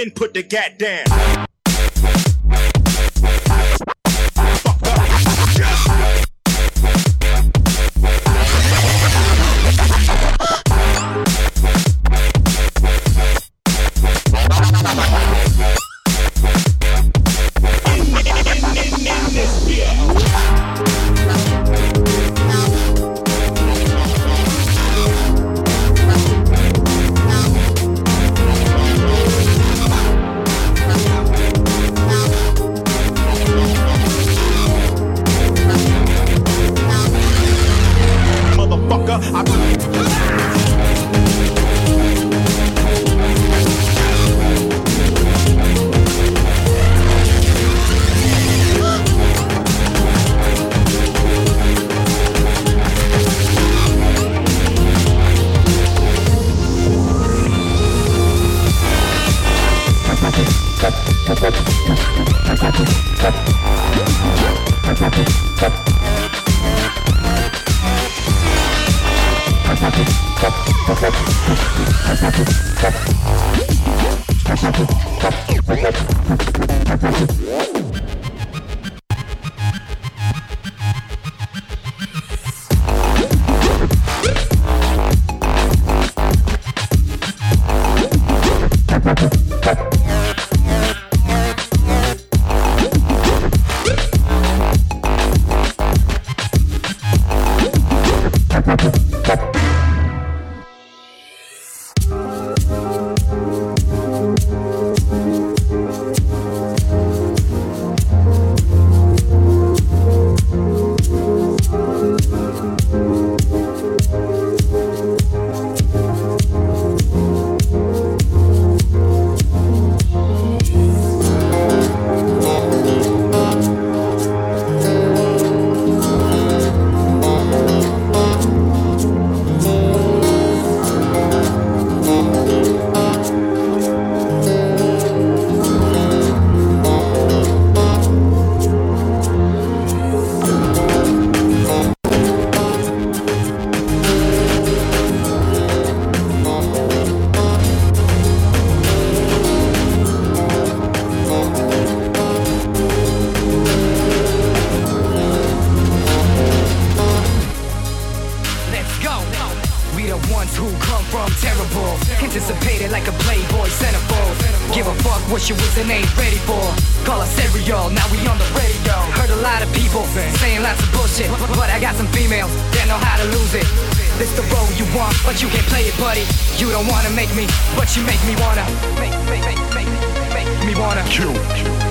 been put the gat down. Thank. they ain't ready for. Call us serial, now we on the radio. Heard a lot of people saying lots of bullshit, but I got some females that know how to lose it. This the role you want, but you can't play it, buddy. You don't wanna make me, but you make me wanna. Make, make, make, make, make me wanna. Kill.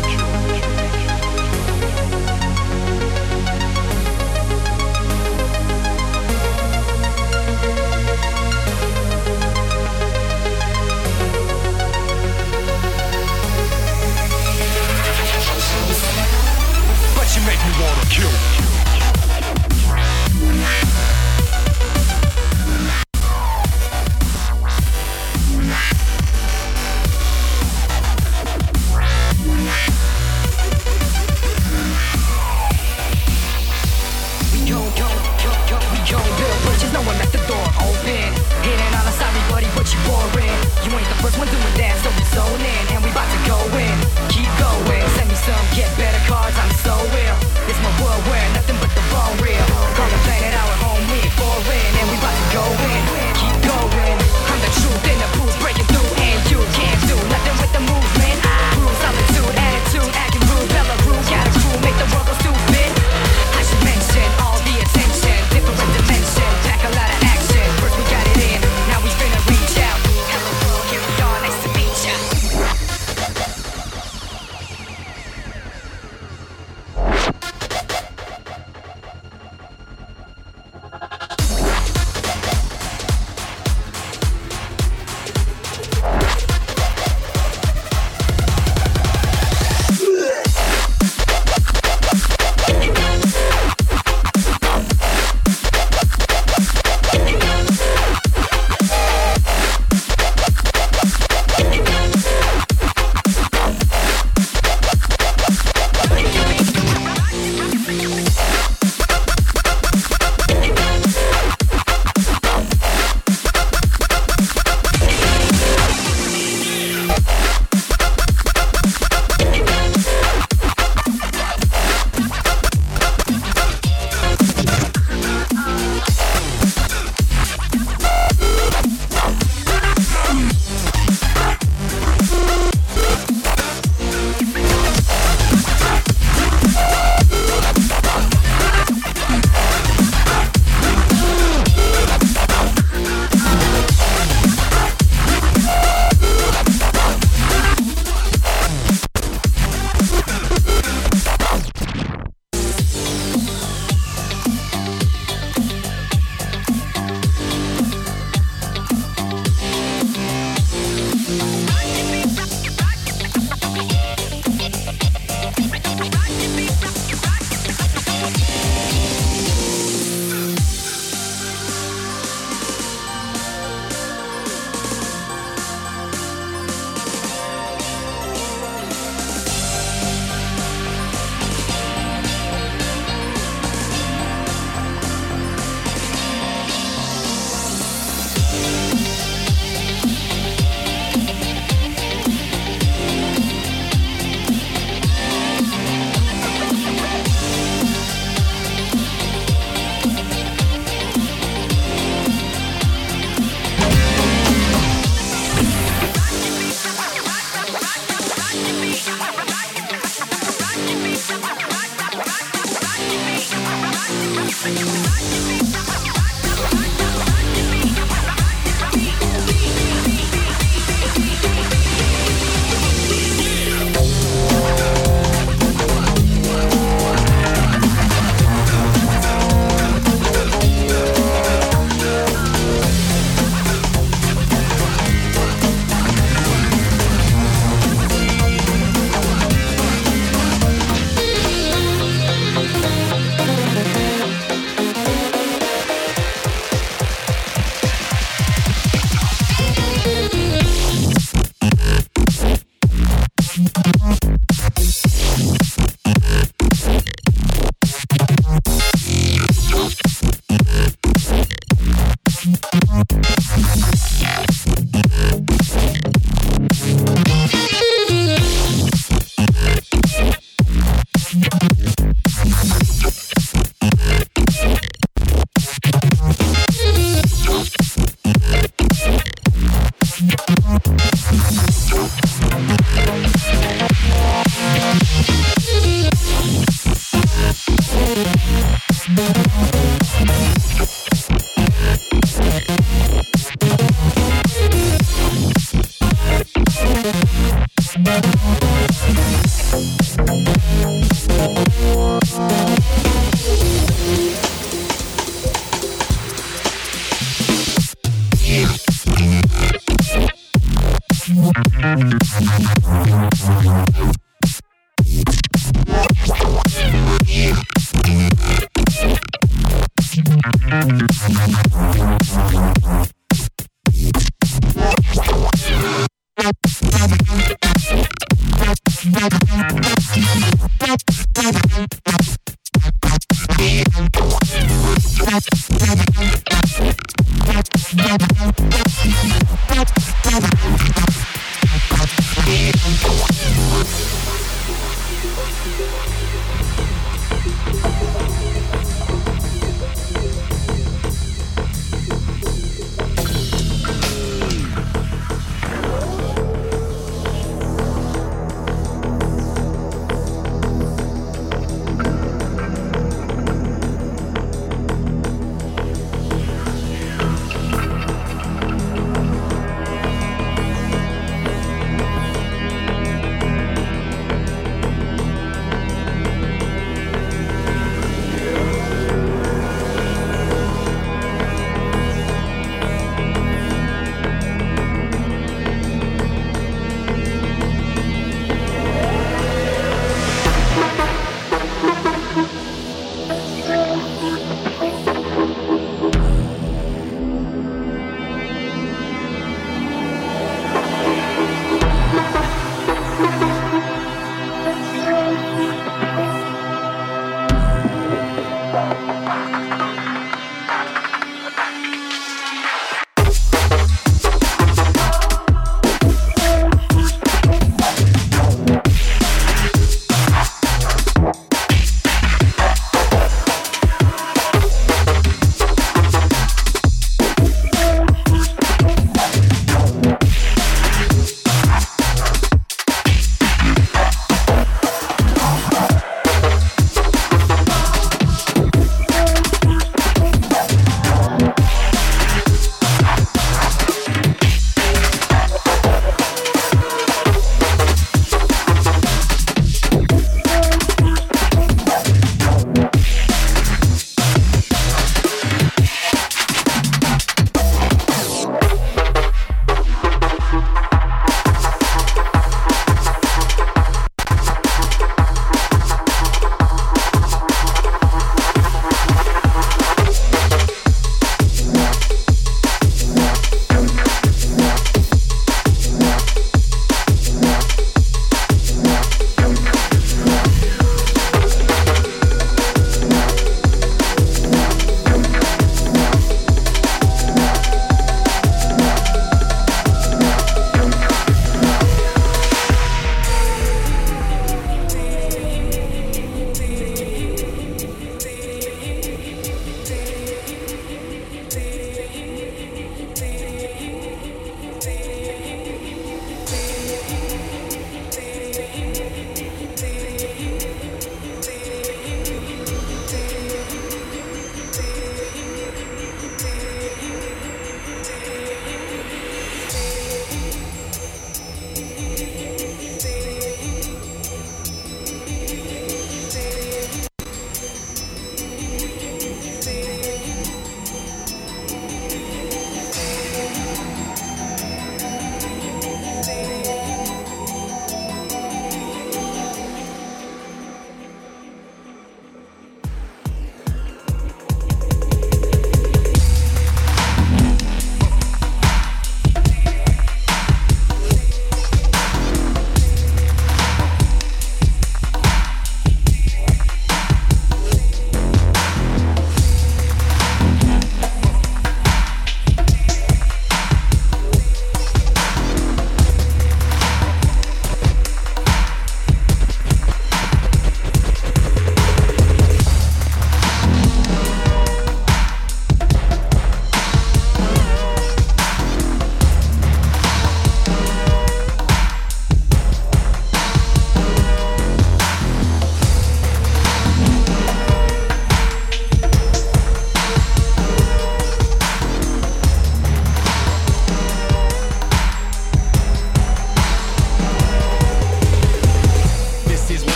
Oops.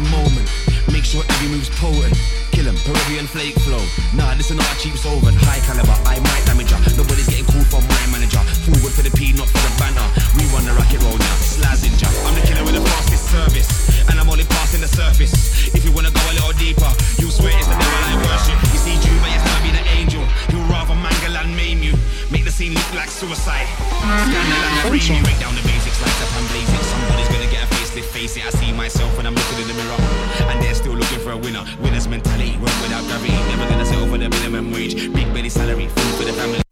the moment. Make sure every move's potent. Kill him, Peruvian flake flow. Nah, this is not a cheap solvent. High caliber, I might damage her. Nobody's getting called from my manager. Forward for the P, not for the banner. We run the racket roll now. Slazenger. I'm the killer with the fastest service. And I'm only passing the surface. If you wanna go a little deeper, you'll swear it's the devil I worship. You see Jew, but it's not being an angel. He'll rather mangle and maim you. Make the scene look like suicide. Scandal and free you. Break down the basics like the pan blazing. Somebody's gonna get a Face it, I see myself when I'm looking in the mirror. And they're still looking for a winner. Winner's mentality, work without gravity. Never gonna settle for the minimum wage. Big belly salary, food for the family.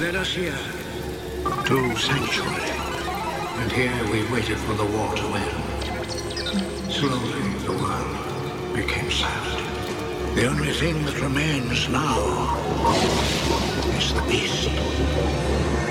Led us here to sanctuary, and here we waited for the war to end. Slowly, the world became silent. The only thing that remains now is the beast.